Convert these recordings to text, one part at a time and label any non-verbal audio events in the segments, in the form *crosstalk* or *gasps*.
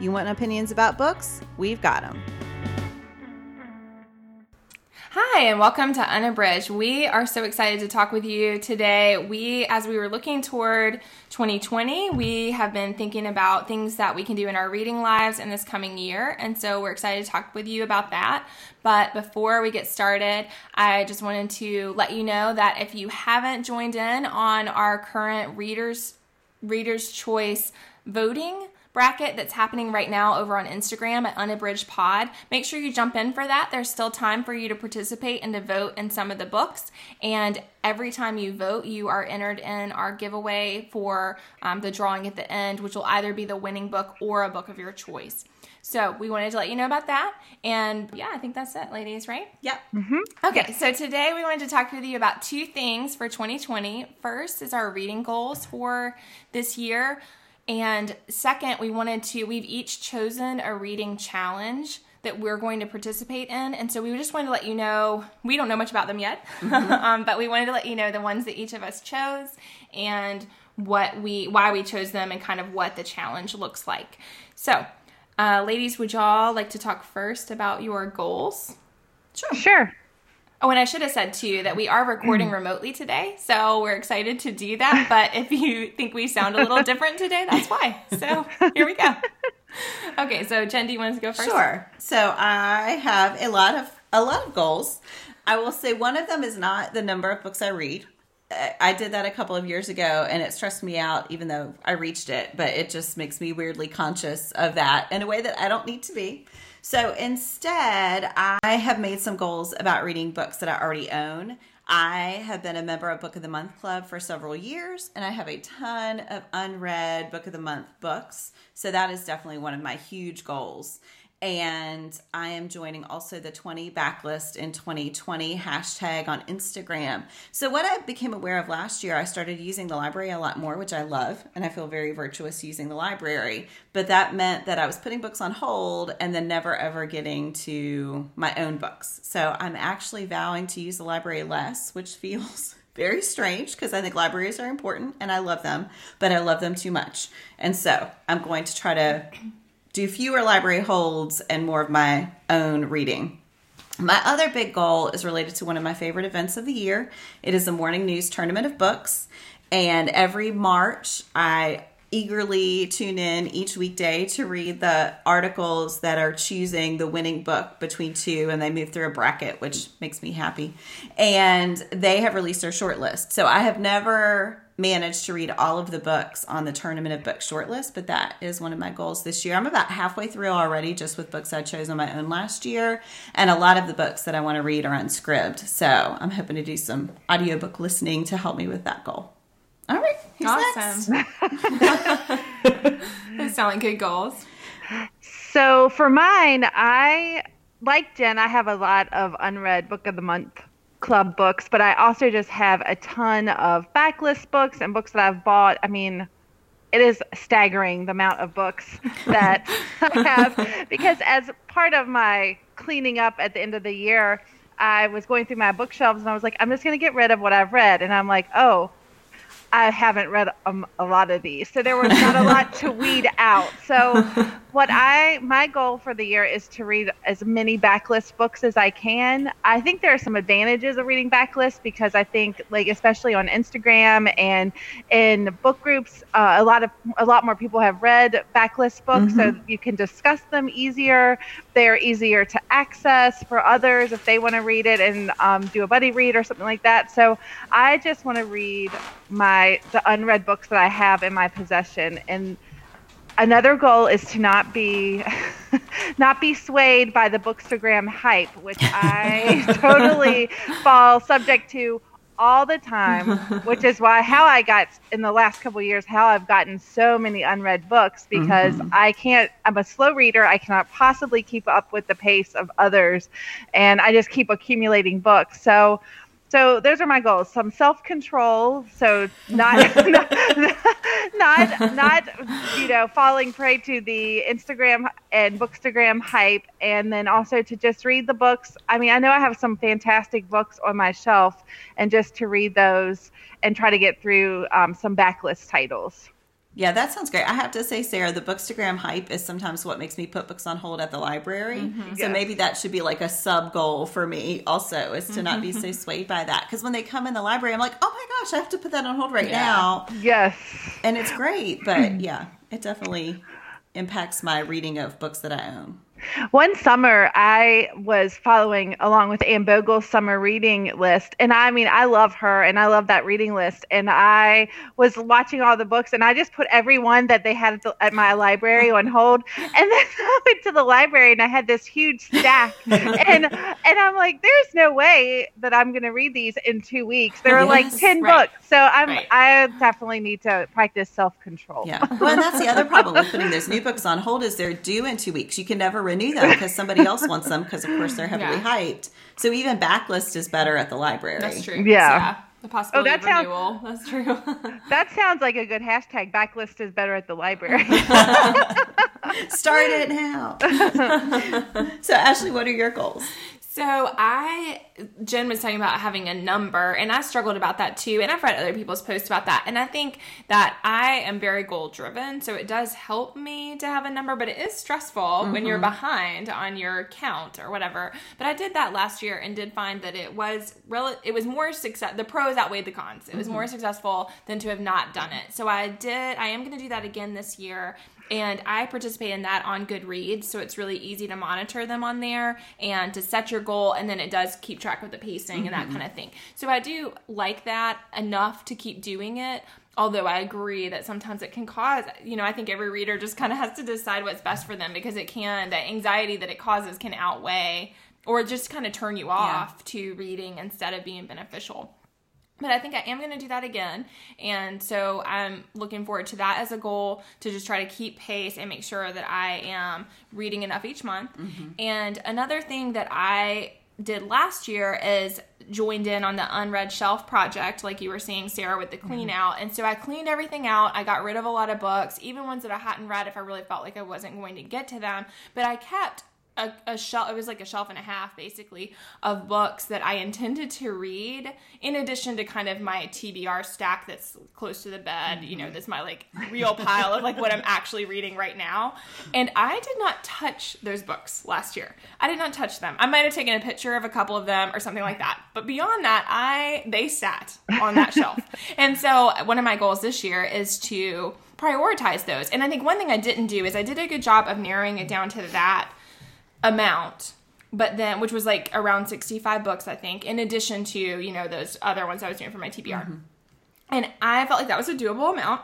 You want opinions about books? We've got them. Hi, and welcome to Unabridged. We are so excited to talk with you today. We, as we were looking toward 2020, we have been thinking about things that we can do in our reading lives in this coming year. And so we're excited to talk with you about that. But before we get started, I just wanted to let you know that if you haven't joined in on our current readers, readers choice voting, bracket that's happening right now over on Instagram at Unabridged Pod. Make sure you jump in for that. There's still time for you to participate and to vote in some of the books. And every time you vote, you are entered in our giveaway for um, the drawing at the end, which will either be the winning book or a book of your choice. So we wanted to let you know about that. And yeah, I think that's it, ladies, right? Yep. Mm-hmm. Okay, so today we wanted to talk with you about two things for 2020. First is our reading goals for this year. And second, we wanted to, we've each chosen a reading challenge that we're going to participate in. And so we just wanted to let you know, we don't know much about them yet, mm-hmm. *laughs* um, but we wanted to let you know the ones that each of us chose and what we, why we chose them and kind of what the challenge looks like. So, uh, ladies, would y'all like to talk first about your goals? Sure. Sure. Oh, and I should have said too that we are recording mm. remotely today, so we're excited to do that. *laughs* But if you think we sound a little different today, that's why. So here we go. Okay, so Jen, do you want to go first? Sure. So I have a lot of a lot of goals. I will say one of them is not the number of books I read. I did that a couple of years ago and it stressed me out even though I reached it, but it just makes me weirdly conscious of that in a way that I don't need to be. So instead, I have made some goals about reading books that I already own. I have been a member of Book of the Month Club for several years, and I have a ton of unread Book of the Month books. So that is definitely one of my huge goals and I am joining also the 20 backlist in 2020 hashtag on Instagram. So, what I became aware of last year, I started using the library a lot more, which I love, and I feel very virtuous using the library. But that meant that I was putting books on hold and then never ever getting to my own books. So, I'm actually vowing to use the library less, which feels *laughs* very strange because I think libraries are important and I love them, but I love them too much. And so, I'm going to try to do fewer library holds and more of my own reading. My other big goal is related to one of my favorite events of the year. It is the Morning News Tournament of Books. And every March, I eagerly tune in each weekday to read the articles that are choosing the winning book between two and they move through a bracket which makes me happy and they have released their short list so i have never managed to read all of the books on the Tournament of Books shortlist, but that is one of my goals this year. I'm about halfway through already just with books I chose on my own last year, and a lot of the books that I want to read are unscripted. So I'm hoping to do some audiobook listening to help me with that goal. All right, awesome. *laughs* Those sound like good goals. So for mine, I like Jen. I have a lot of unread book of the month club books, but I also just have a ton of backlist books and books that I've bought. I mean, it is staggering the amount of books *laughs* that I have because as part of my cleaning up at the end of the year, I was going through my bookshelves and I was like, I'm just going to get rid of what I've read. And I'm like, oh, I haven't read um, a lot of these, so there was not a lot to *laughs* weed out. So, *laughs* what I my goal for the year is to read as many backlist books as I can. I think there are some advantages of reading backlist because I think, like especially on Instagram and in book groups, uh, a lot of a lot more people have read backlist books, mm-hmm. so you can discuss them easier. They're easier to access for others if they want to read it and um, do a buddy read or something like that. So, I just want to read my the unread books that I have in my possession and another goal is to not be *laughs* not be swayed by the bookstagram hype which I *laughs* totally fall subject to all the time, *laughs* which is why how I got in the last couple of years how I've gotten so many unread books because Mm-hmm. I can't. I'm a slow reader. I cannot possibly keep up with the pace of others, and I just keep accumulating books. So. So those are my goals. Some self-control. So *laughs* not, not, not, you know, falling prey to the Instagram and Bookstagram hype, and then also to just read the books. I mean, I know I have some fantastic books on my shelf, and just to read those and try to get through um, some backlist titles. Yeah, that sounds great. I have to say, Sarah, the Bookstagram hype is sometimes what makes me put books on hold at the library. So Mm-hmm. Yes. maybe that should be like a sub goal for me also, is to not be Mm-hmm. so swayed by that. Because when they come in the library, I'm like, oh my gosh, I have to put that on hold right Yeah. now. Yes. And it's great, but *clears throat* yeah, it definitely impacts my reading of books that I own. One summer, I was following along with Anne Bogel's summer reading list. And I mean, I love her and I love that reading list. And I was watching all the books and I just put every one that they had at, the, at my library on hold. *laughs* And then *laughs* I went to the library and I had this huge stack. *laughs* and and I'm like, there's no way that I'm going to read these in two weeks. There are like 10 right. books. So I'm, Right. I definitely need to practice self control. Yeah. Well, and that's the other problem with putting those new books on hold is they're due in two weeks. You can never renew them because somebody else wants them because, of course, they're heavily Yeah. hyped. So even backlist is better at the library. That's true. Yeah. The possibility oh, that of sounds- That's true. *laughs* That sounds like a good hashtag. Backlist is better at the library. *laughs* Start it now. *laughs* so, Ashley, what are your goals? So I, Jen was talking about having a number, and I struggled about that too. And I've read other people's posts about that, and I think that I am very goal driven, so it does help me to have a number, but it is stressful when you're mm-hmm. behind on your count or whatever. But I did that last year and did find that it was rel- it was more success. The pros outweighed the cons. It was more mm-hmm. successful than to have not done it. So I did. I am going to do that again this year. And I participate in that on Goodreads, so it's really easy to monitor them on there and to set your goal, and then it does keep track of the pacing and that mm-hmm. kind of thing. So I do like that enough to keep doing it. Although I agree that sometimes it can cause, you know, I think every reader just kind of has to decide what's best for them because it can, the anxiety that it causes can outweigh or just kind of turn you off to reading instead of being beneficial but I think I am going to do that again. And so I'm looking forward to that as a goal to just try to keep pace and make sure that I am reading enough each month. Mm-hmm. And another thing that I did last year is joined in on the unread shelf project like you were saying Sarah with the mm-hmm. clean out. And so I cleaned everything out. I got rid of a lot of books even ones that I hadn't read if I really felt like I wasn't going to get to them. But I kept a, a shelf it was like a shelf and a half basically of books that i intended to read in addition to kind of my tbr stack that's close to the bed you know mm-hmm. that's my like real pile of like what i'm actually reading right now. And i did not touch those books last year. I did not touch them. I might have taken a picture of a couple of them or something like that. But beyond that i they sat on that shelf. *laughs* And so one of my goals this year is to prioritize those. And i think one thing i didn't do is i did a good job of narrowing it down to that amount but then which was like around 65 books i think in addition to you know those other ones i was doing for my tbr mm-hmm. and i felt like that was a doable amount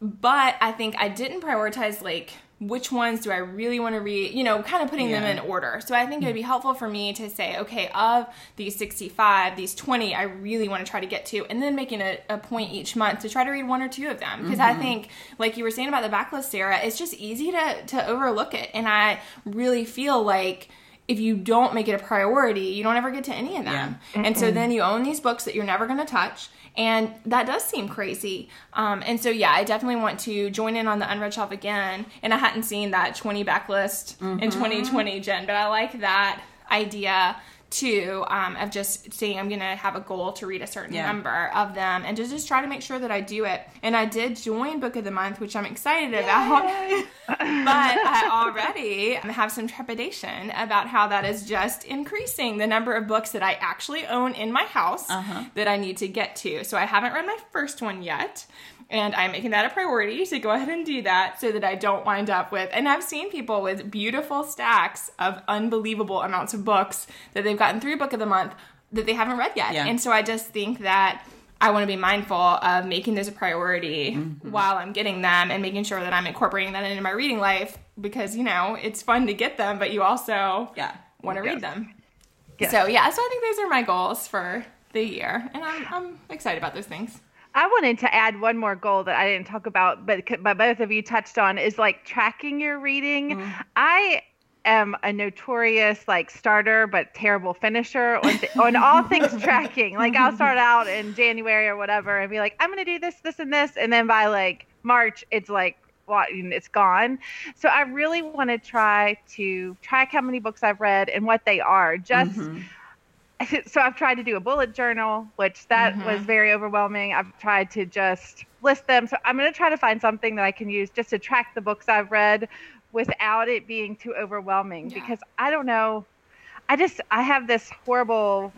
but i think i didn't prioritize like which ones do i really want to read you know kind of putting them in order. So i think it would be helpful for me to say okay of these 65 these 20 i really want to try to get to and then making a, a point each month to try to read one or two of them. Because i mm-hmm. think like you were saying about the backlist sarah it's just easy to to overlook it. And i really feel like if you don't make it a priority, you don't ever get to any of them. And so then you own these books that you're never going to touch. And that does seem crazy. Um, and so, yeah, I definitely want to join in on the unread shelf again. And I hadn't seen that 20 backlist in 2020, Jen, but I like that idea too um, of just saying I'm going to have a goal to read a certain Yeah. number of them and to just try to make sure that I do it. And I did join Book of the Month, which I'm excited about. *laughs* but I already have some trepidation about how that is just increasing the number of books that I actually own in my house that I need to get to. So I haven't read my first one yet. And I'm making that a priority to go ahead and do that so that I don't wind up with. And I've seen people with beautiful stacks of unbelievable amounts of books that they've gotten through Book of the Month that they haven't read yet. Yeah. And so I just think that I want to be mindful of making this a priority mm-hmm. while I'm getting them and making sure that I'm incorporating that into my reading life because, you know, it's fun to get them, but you also Yeah. want to read them. Yes. So, yeah, so I think those are my goals for the year, and I'm I'm excited about those things. I wanted to add one more goal that I didn't talk about, but but both of you touched on is like tracking your reading. Mm-hmm. I am a notorious like starter but terrible finisher on, th- on all things *laughs* tracking. Like I'll start out in January or whatever and be like, I'm gonna do this, this, and this, and then by like March, it's like it's gone. So I really want to try to track how many books I've read and what they are. Just Mm-hmm. *laughs* so I've tried to do a bullet journal, which that Mhm. was very overwhelming. I've tried to just list them. So I'm going to try to find something that I can use just to track the books I've read without it being too overwhelming Yeah. because I don't know. I just I have this horrible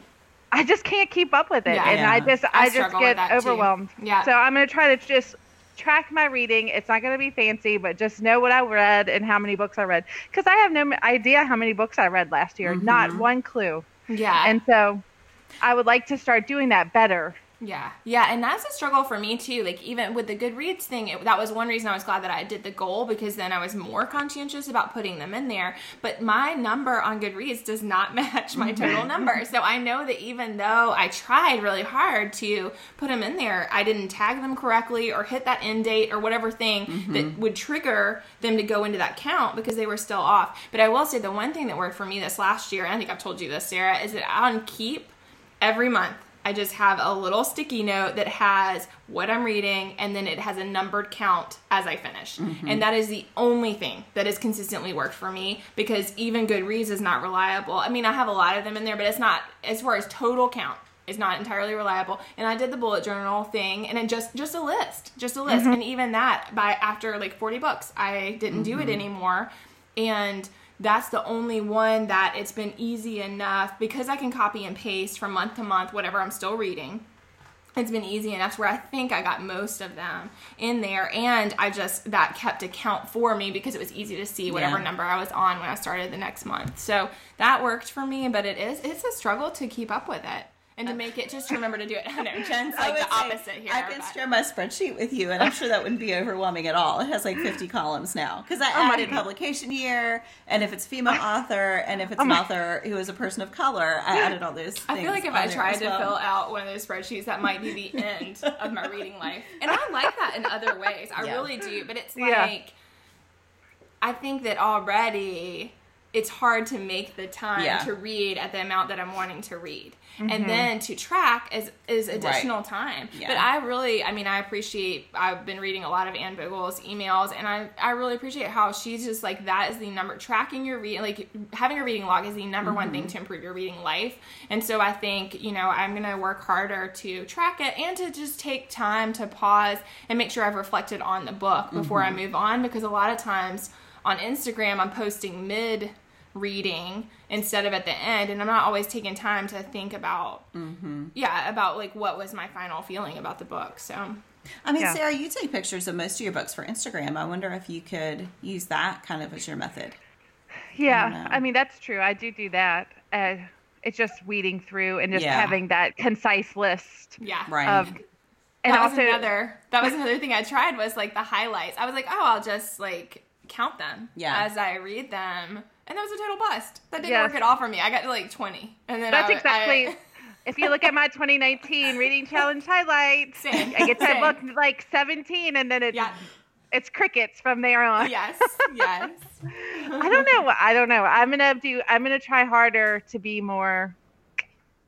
I just can't keep up with it Yeah. and I just I I, just get that too. overwhelmed. Yeah. So I'm going to try to just track my reading. It's not going to be fancy, but just know what I read and how many books I read cuz I have no idea how many books I read last year. Not one clue. Yeah. And so I would like to start doing that better. Yeah, yeah, and that's a struggle for me too. Like even with the Goodreads thing, it, that was one reason I was glad that I did the goal because then I was more conscientious about putting them in there. But my number on Goodreads does not *laughs* match my total number, so I know that even though I tried really hard to put them in there, I didn't tag them correctly or hit that end date or whatever thing that mm-hmm. would trigger them to go into that count because they were still off. But I will say the one thing that worked for me this last year, and I think I've told you this, Sarah, is that on Keep every month I just have a little sticky note that has what I'm reading and then it has a numbered count as I finish. Mm-hmm. And that is the only thing that has consistently worked for me because even Goodreads is not reliable. I mean, I have a lot of them in there, but it's not as far as total count. It's not entirely reliable. And I did the bullet journal thing and it just just a list, just a list. Mm-hmm. And even that by after like 40 books, I didn't do it mm-hmm. anymore. And that's the only one that it's been easy enough because I can copy and paste from month to month whatever I'm still reading. It's been easy enough where I think I got most of them in there, and I just that kept a count for me because it was easy to see whatever Yeah. number I was on when I started the next month. So that worked for me, but it is it's a struggle to keep up with it and to make it just to remember to do it. *laughs* I know Jen's like the say, opposite here. I can but- share my spreadsheet with you, and I'm sure that wouldn't be overwhelming at all. It has like 50 *gasps* columns now because I Oh added God. publication year, and if it's female *laughs* author, and if it's oh an my- author who is a person of color, I *gasps* added all those. Things. I feel like if I tried as to well. fill out one of those spreadsheets, that might be the *laughs* end of my reading life. And I like that in other ways. I Yeah. really do. But it's Yeah. like, I think that already it's hard to make the time Yeah. to read at the amount that I'm wanting to read. And mm-hmm. then to track is, is additional time. Yeah. But I really, I mean, I appreciate, I've been reading a lot of Anne Bogel's emails, and I, I really appreciate how she's just like, that is the number, tracking your reading, like having a reading log is the number one thing mm-hmm. to improve your reading life. And so I think, you know, I'm going to work harder to track it and to just take time to pause and make sure I've reflected on the book before I mm-hmm. move on, because a lot of times on Instagram, I'm posting mid reading instead of at the end and i'm not always taking time to think about yeah about like what was my final feeling about the book so I mean, Yeah. Sarah, you take pictures of most of your books for Instagram. I wonder if you could use that kind of as your method. Yeah, know. I, mean that's true. I do do that. Uh, it's just weeding through and just Yeah. having that concise list yeah Right. of. And that also, was another that was another thing i tried was like the highlights i was like oh i'll just like count them Yeah. as i read them and that was a total bust that didn't Yes. work at all for me i got to like 20 and then that's I, exactly. I, *laughs* if you look at my 2019 reading challenge highlights, *laughs* Same. I get to Same. book like 17, and then it's yeah it's crickets from there on. yes *laughs* yes I don't know. I don't know. I'm gonna do. I'm gonna try harder to be more,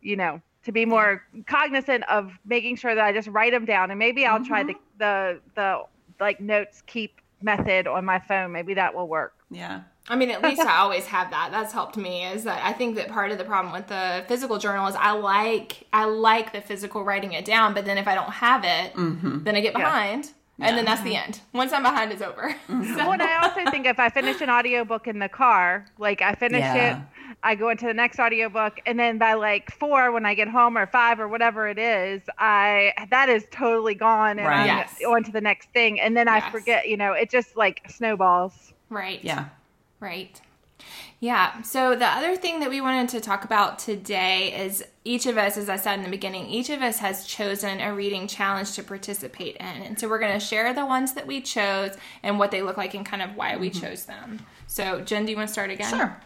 you know, to be more cognizant of making sure that I just write them down, and maybe I'll try mm-hmm. the the the like notes keep method on my phone. Maybe that will work. yeah. I mean, at least I always have that. That's helped me. Is that I think that part of the problem with the physical journal is I like I like the physical writing it down, but then if I don't have it, mm-hmm. then I get Yeah. behind, and then that's the mm-hmm. end. Once I'm behind, it's over. So- Well, and I also think if I finish an audiobook in the car, like I finish Yeah. it, I go into the next audiobook, and then by like four, when I get home or five or whatever it is, I that is totally gone, and Right. I'm Yes. on to the next thing, and then I forget. You know, it just like snowballs. right. Yeah. Right. Yeah. So the other thing that we wanted to talk about today is each of us, as I said in the beginning, each of us has chosen a reading challenge to participate in. And so we're going to share the ones that we chose and what they look like and kind of why we mm-hmm. chose them. So, Jen, do you want to start again? Sure.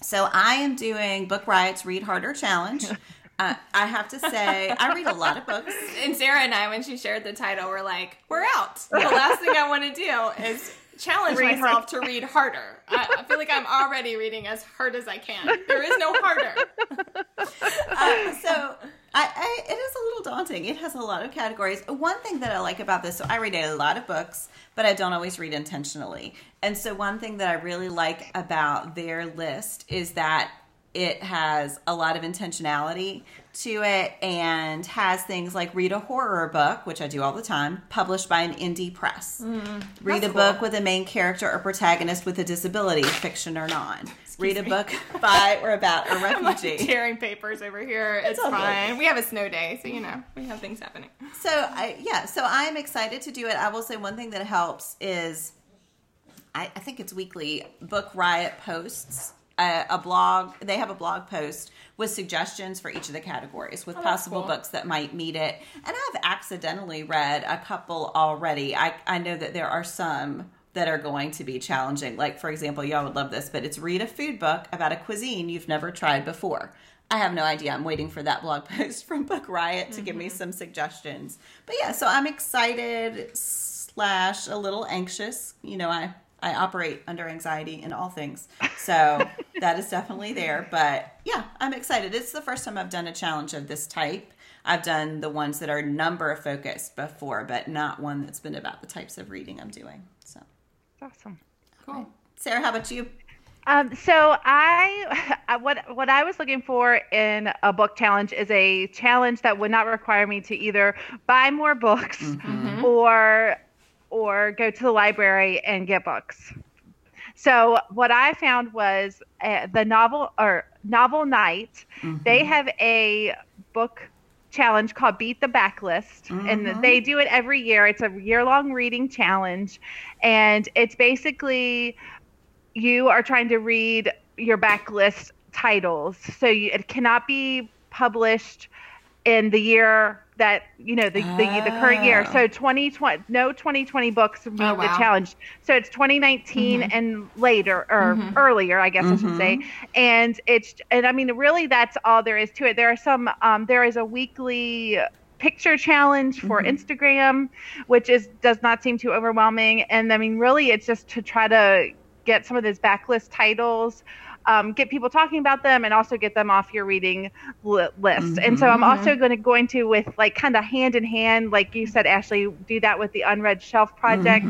Okay. So I am doing Book Riot's Read Harder Challenge. *laughs* Uh, I have to say, I read a lot of books. And Sarah and I, when she shared the title, were like, "We're out." The last thing I want to do is challenge Read myself to read harder. I, I feel like I'm already reading as hard as I can. There is no harder. *laughs* Uh, so I, I, it is a little daunting. It has a lot of categories. One thing that I like about this, so I read a lot of books, but I don't always read intentionally. And so one thing that I really like about their list is that it has a lot of intentionality to it and has things like read a horror book, which I do all the time, published by an indie press. Mm, read a that's book with a main character or protagonist with a disability, fiction or non. Read a book *laughs* by or about a *laughs* I'm refugee. tearing papers over here. It's, good. fine. We have a snow day, so you know we have things happening. So I yeah, so I'm excited to do it. I will say one thing that helps is I, I think it's weekly. Book Riot posts a, a blog. They have a blog post with suggestions for each of the categories with Oh, possible cool. books that might meet it. And I've accidentally read a couple already. I I know that there are some that are going to be challenging. Like for example, y'all would love this, but it's read a food book about a cuisine you've never tried before. I have no idea. I'm waiting for that blog *laughs* post from Book Riot to give me mm-hmm. some suggestions. But yeah, so I'm excited slash a little anxious. You know, I I operate under anxiety in all things, so *laughs* that is definitely there. But yeah, I'm excited. It's the first time I've done a challenge of this type. I've done the ones that are number focused before, but not one that's been about the types of reading I'm doing. So, Awesome. Cool. Sarah, how about you? Um, so I, *laughs* what what I was looking for in a book challenge is a challenge that would not require me to either buy more books or or go to the library and get books. So what I found was uh, the novel or Novel Knight. They have a book challenge called Beat the Backlist, and mm-hmm. they do it every year. It's a year long reading challenge, and it's basically you are trying to read your backlist titles. So you, it cannot be published in the year that you know the, the, the current year. Oh. so 2020 no 2020 books meet Oh, the challenge. So it's 2019 mm-hmm. and later or mm-hmm. earlier i guess i should say. Mm-hmm. And it's and i mean really that's all there is to it. There are some um, there is a weekly picture challenge for instagram which is does not seem too overwhelming. And i mean really it's just to try to get some of those backlist titles um, get people talking about them and also get them off your reading li- list. And so i'm also going to going to with like kind of hand in hand like you said ashley do that with the unread shelf project.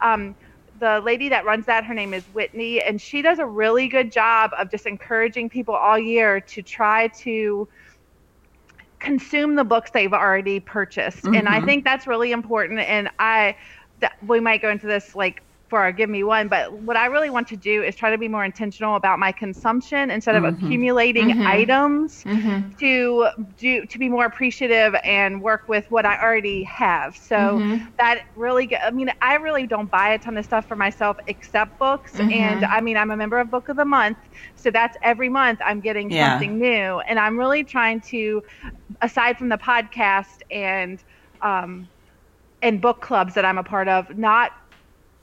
Um, the lady that runs that her name is whitney and she does a really good job of just encouraging people all year to try to consume the books they've already purchased. And i think that's really important and i that we might go into this like for our give me one but what i really want to do is try to be more intentional about my consumption instead of mm-hmm. accumulating mm-hmm. items mm-hmm. to do to be more appreciative and work with what i already have. So that really i mean i really don't buy a ton of stuff for myself except books and i mean i'm a member of book of the month so that's every month i'm getting Yeah. something new and i'm really trying to aside from the podcast and um, and book clubs that I'm a part of, not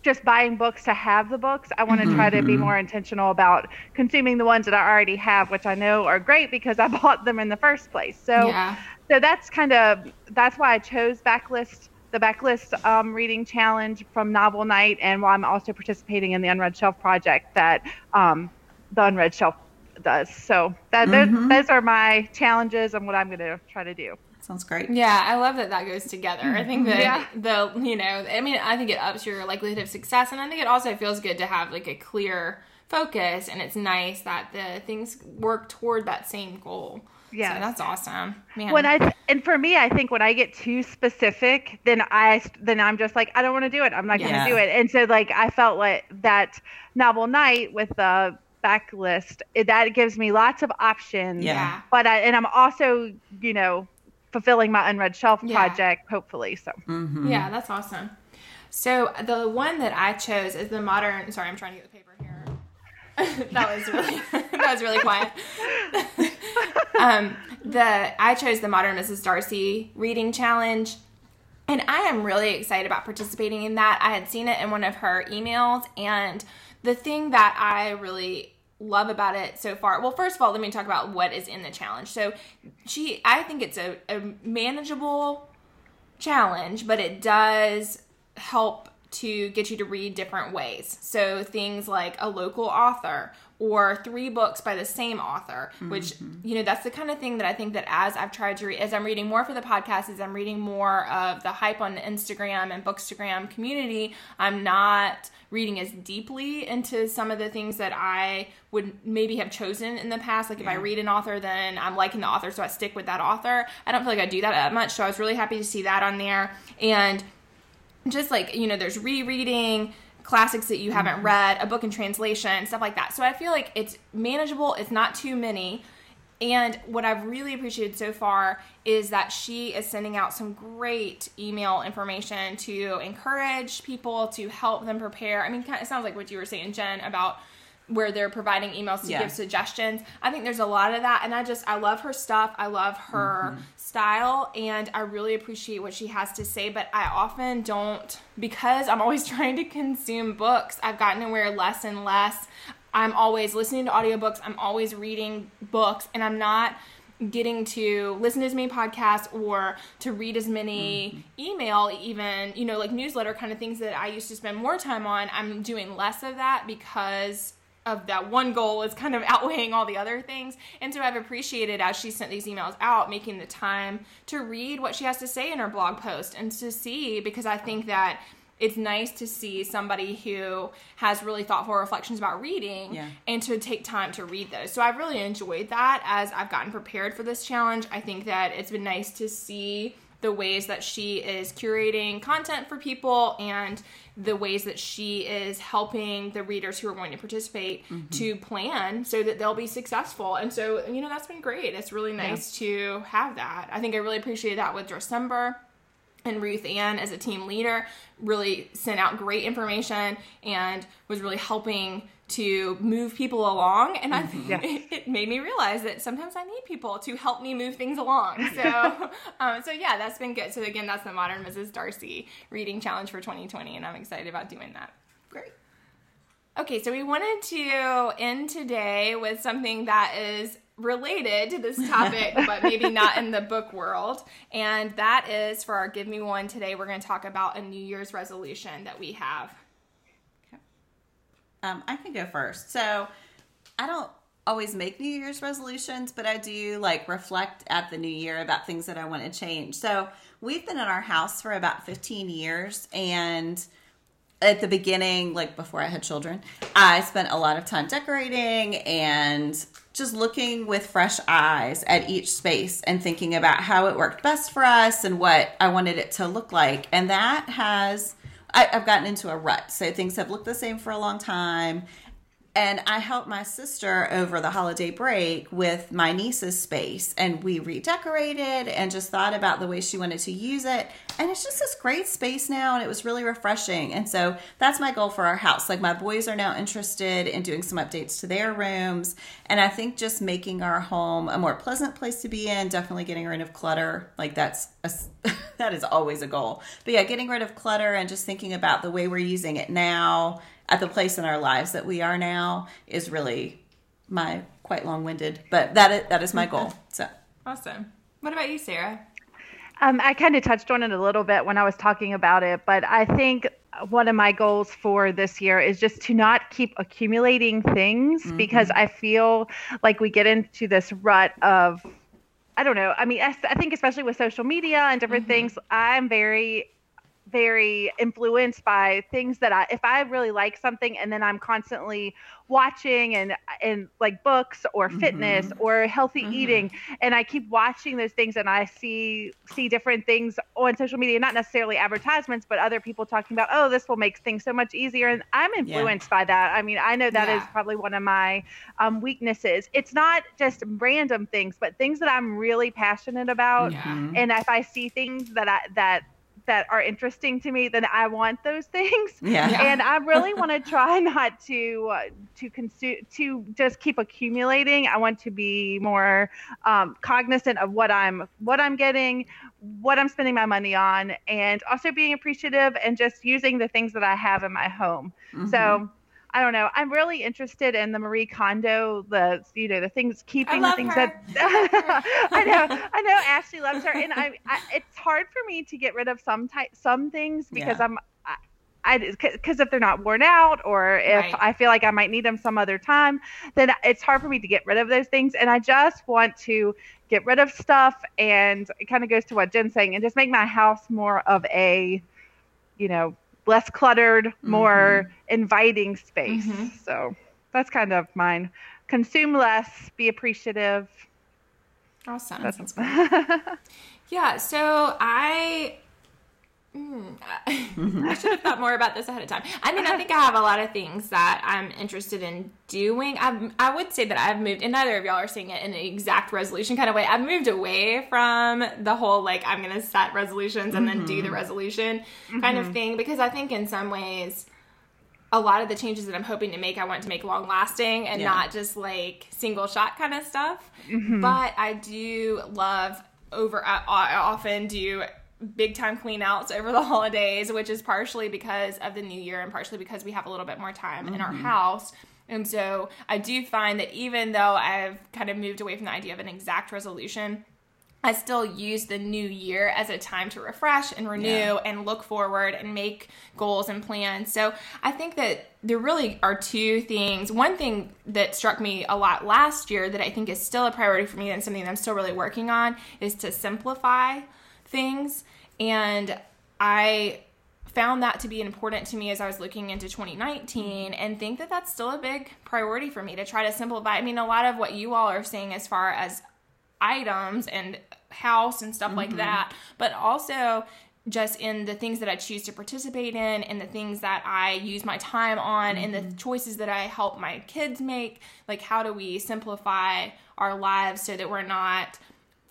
just buying books to have the books. I want to try to be more intentional about consuming the ones that I already have, which I know are great because I *laughs* bought them in the first place. So, Yeah. so that's kind of that's why I chose backlist the backlist um, reading challenge from Novel Knight, and while I'm also participating in the Unread Shelf project that um, the Unread Shelf does. So that those, those are my challenges and what I'm going to try to do. Sounds great. Yeah, I love that that goes together. I think that Yeah. the you know, I mean, I think it ups your likelihood of success, and I think it also feels good to have like a clear focus, and it's nice that the things work toward that same goal. Yeah, so that's awesome. Man, when I and for me, I think when I get too specific, then I then I'm just like I don't want to do it. I'm not Yeah. going to do it. And so like I felt like that Novel Knight with the backlist it- that gives me lots of options. Yeah. But I and I'm also you know fulfilling my unread shelf Yeah. project hopefully. So Yeah, that's awesome. So the one that I chose is the modern. Sorry, I'm trying to get the paper here. *laughs* that was really *laughs* that was really quiet. *laughs* um, the I chose the modern Mrs. Darcy reading challenge. And I am really excited about participating in that. I had seen it in one of her emails, and the thing that I really love about it so far. Well, first of all, let me talk about what is in the challenge. So, she, I think it's a, a manageable challenge, but it does help to get you to read different ways. So, things like a local author or three books by the same author, which, mm-hmm. you know, that's the kind of thing that I think that as I've tried to read, as I'm reading more for the podcast, as I'm reading more of the hype on the Instagram and Bookstagram community, I'm not reading as deeply into some of the things that I would maybe have chosen in the past. Like if. I read an author, then I'm liking the author, so I stick with that author. I don't feel like I do that that much, so I was really happy to see that on there. And just like, you know, there's rereading classics that you haven't mm-hmm. read, a book in translation, stuff like that. So I feel like it's manageable, it's not too many. And what I've really appreciated so far is that she is sending out some great email information to encourage people to help them prepare. I mean, it sounds like what you were saying, Jen, about where they're providing emails to yeah. give suggestions. I think there's a lot of that and I just I love her stuff. I love her mm-hmm. Style and I really appreciate what she has to say, but I often don't because I'm always *laughs* trying to consume books. I've gotten to where less and less I'm always listening to audiobooks, I'm always reading books and I'm not getting to listen to as many podcasts or to read as many mm-hmm. email even you know like newsletter kind of things that i used to spend more time on i'm doing less of that because of that one goal is kind of *laughs* outweighing all the other things. And so I've appreciated as she sent these emails out, making the time to read what she has to say in her blog post and to see because I think that it's nice to see somebody who has really thoughtful reflections about reading yeah. and to take time to read those. So I've really enjoyed that as I've gotten prepared for this challenge. I think that it's been nice to see the ways that she is curating content for people and the ways that she is helping the readers who are going to participate mm-hmm. to plan so that they'll be successful. And so, you know, that's been great. It's really nice yeah. to have that. I think I really appreciated that with December and Ruth Ann as a team leader really sent out great information and was really helping to move people along and I mm-hmm. yeah. *laughs* it, made me realize that sometimes I need people to help me move things along. *laughs* So um, so yeah, that's been good. So again, that's the Modern Mrs. Darcy reading challenge for 2020 and I'm excited about doing that. Great. Okay, so we wanted to end today with something that is related to this topic, but maybe *laughs* not in the book world. And that is for our Give Me One today, we're going to talk about a New Year's resolution that we have. Um, I can go first. So I don't always make New Year's resolutions, but I do like reflect at the new year about things that I want to change. So we've been in our house for about 15 years and at the beginning, like before I had children, I spent a lot of time decorating and just looking with fresh eyes at each space and thinking about how it worked best for us and what I wanted it to look like. And that has I, have gotten into a rut. So things have looked the same for a long time. And I helped my sister over the holiday break with my niece's space, and we redecorated and just thought about the way she wanted to use it. And it's just this great space now, and it was really refreshing. And so that's my goal for our house. Like, my boys are now interested in doing some updates to their rooms. And I think just making our home a more pleasant place to be in, definitely getting rid of clutter. Like, that's a, *laughs* that is always a goal. But yeah, getting rid of clutter and just thinking about the way we're using it now at the place in our lives that we are now is really my quite long-winded, but that is, that is my goal. So awesome. What about you, Sarah? Um, I kind of touched on it a little bit when I was talking about it, but I think one of my goals for this year is just to not keep accumulating things mm-hmm. because I feel like we get into this rut of I don't know. I mean, I, I think especially with social media and different mm-hmm. things, I'm very very influenced by things that I if I really like something and then I'm constantly watching and and like books or fitness mm-hmm. or healthy mm-hmm. eating and I keep watching those things and I see see different things on social media not necessarily advertisements but other people talking about oh this will make things so much easier and I'm influenced yeah. by that. I mean I know that yeah. is probably one of my um, weaknesses. It's not just random things but things that I'm really passionate about yeah. and if I see things that I that that are interesting to me, then I want those *laughs* things. Yeah. And I really *laughs* want to try not to uh, to consume to just keep accumulating. I want to be more um, cognizant of what I'm what I'm getting, what I'm spending my money on, and also being appreciative and just using the things that I have in my home. Mm-hmm. So I don't know. I'm really interested in the Marie Kondo, the you know the things keeping the things her. that *laughs* *laughs* I know. I know Ashley loves her, and I, I it's hard for me to get rid of some type some things because Yeah. I'm. I because if they're not worn out or if Right. I feel like I might need them some other time, then it's hard for me to get rid of those things. And I just want to get rid of stuff, and it kind of goes to what Jen's saying, and just make my house more of a, you know, less cluttered, more inviting space. Mhm. So that's kind of mine. Consume less, be appreciative. Awesome. That's *laughs* Yeah, so I. Mm, *laughs* I should have thought more about this ahead of time. I mean, I think I have a lot of things that I'm interested in doing. I've, I would say that I've moved, and neither of y'all are seeing it in an exact resolution kind of way. I've moved away from the whole like I'm going to set resolutions and then do the mm-hmm. resolution mm-hmm. kind of thing because I think in some ways a lot of the changes that I'm hoping to make, I want to make long lasting and Yeah. not just like single shot kind of stuff. Mm-hmm. But I do love over, I often do big time clean outs over the *laughs* holidays, which is partially because of the new year and partially because we have a little bit more time in our mm-hmm. house. And so I do find that even though I've kind of moved away from the idea of an exact resolution, I still use the new year as a time to refresh and renew Yeah. and look forward and make goals and plans. So I think that there really are two things. One thing that struck me a lot last year that I think is still a priority for me and something that I'm still really working on is to simplify things. And I found that to be important to me as I was looking into 2019 and think that that's still a big priority for me to try to simplify. I mean, a lot of what you all are saying as far as items and house and stuff like mm-hmm. that, but also just in the things that I choose to participate in and the things that I use my time on and the mm-hmm. choices that I help my kids make. Like, how do we simplify our lives so that we're not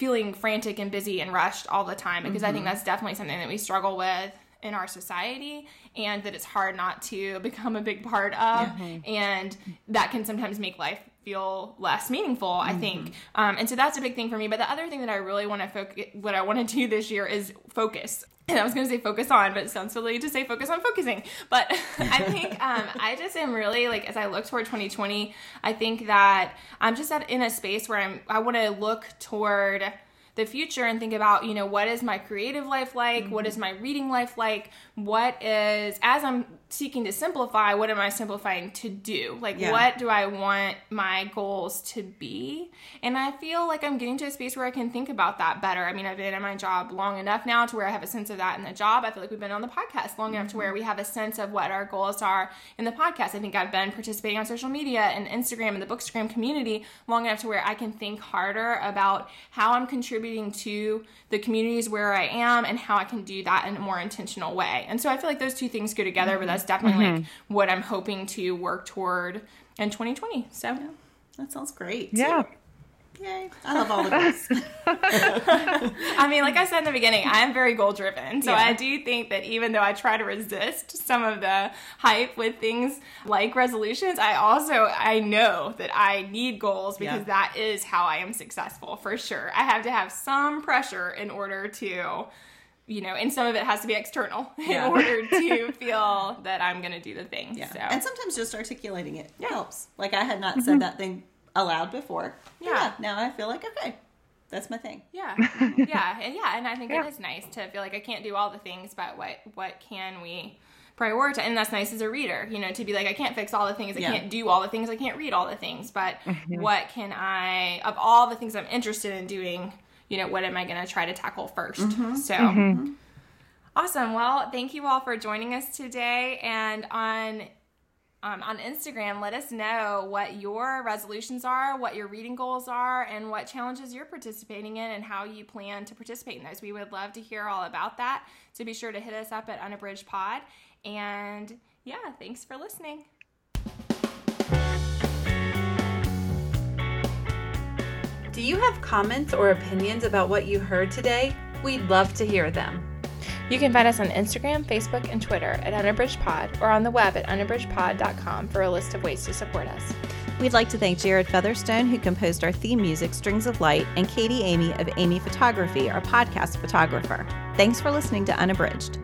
feeling frantic and busy and rushed all the time? Because I think mm-hmm. that's definitely something that we struggle with in our society and that it's hard not to *laughs* become a big part of and that can sometimes make life feel less meaningful i think. Um, and so that's a big thing for me. But the other thing that i really want to focus what i want to do this year is focus. *laughs* And i was going to say focus on but it sounds silly to say focus on focusing. But *laughs* i think um, *laughs* i just am really like as i look toward 2020 i think that i'm just at, in a space where i'm i want to look toward the future and think about you know what is my creative life like? What is mm-hmm. my reading life like? What is as i'm seeking to simplify what am i simplifying to do? Like Yeah. what do i want my goals to be? And i feel like i'm getting to a space where i can think about that better. I mean i've been in my job long enough now to where i have a sense of that in the job. I feel like we've been on the podcast long enough to where mm-hmm. we have a sense of what our goals are in the podcast. I think i've been participating on social media and instagram and the bookstagram community long enough to where i can think harder about how i'm contributing to the communities where i am and how i can do that in a more intentional way and so i feel like those two things go together but that's definitely like mm-hmm. what i'm hoping to work toward in 2020 so That sounds great. yeah. Yay. I love all the goals. *laughs* I mean, like I said in the beginning, I am very goal driven. So Yeah. I do think that even though I try to resist some of the hype with things like resolutions, I also I know that I need goals because Yeah. that is how I am successful for sure. I have to have some pressure in order to you know, and some of it has to be external *laughs* Yeah. in order *laughs* to feel that I'm going to do the thing. Yeah. So And sometimes just articulating it Yeah. helps. Like I had not mm-hmm. said that thing aloud before. But Yeah. Now I feel like, okay, that's my thing. Yeah, *laughs* yeah, and yeah, and I think Yeah. it is nice to feel like I can't do all the things, but what what can we prioritize? And that's nice as a reader, you know, to be like I can't fix all the things, I Yeah. can't do all the things, I can't read all the things, but *laughs* what can I of all the things I'm interested in doing? You know, what am I going to try to tackle 1st mm-hmm. So. Mm-hmm. Mm-hmm. Awesome. Well, thank you all for joining us today. And on um, on Instagram, let us know what your resolutions are, what your reading goals are, and what challenges you're participating in, and how you plan to participate in those. We would love to hear all about that. So be sure to hit us up at Unabridged Pod. And yeah, thanks for listening. Do you have comments or opinions about what you heard today? We'd love to hear them. You can find us on Instagram, Facebook, and Twitter at Unabridged Pod, or on the web at unabridgedpod.com for a list of ways to support us. We'd like to thank Jared Featherstone, who composed our theme music, Strings of Light, and Katie Amy of Amy Photography, our podcast photographer. Thanks for listening to Unabridged.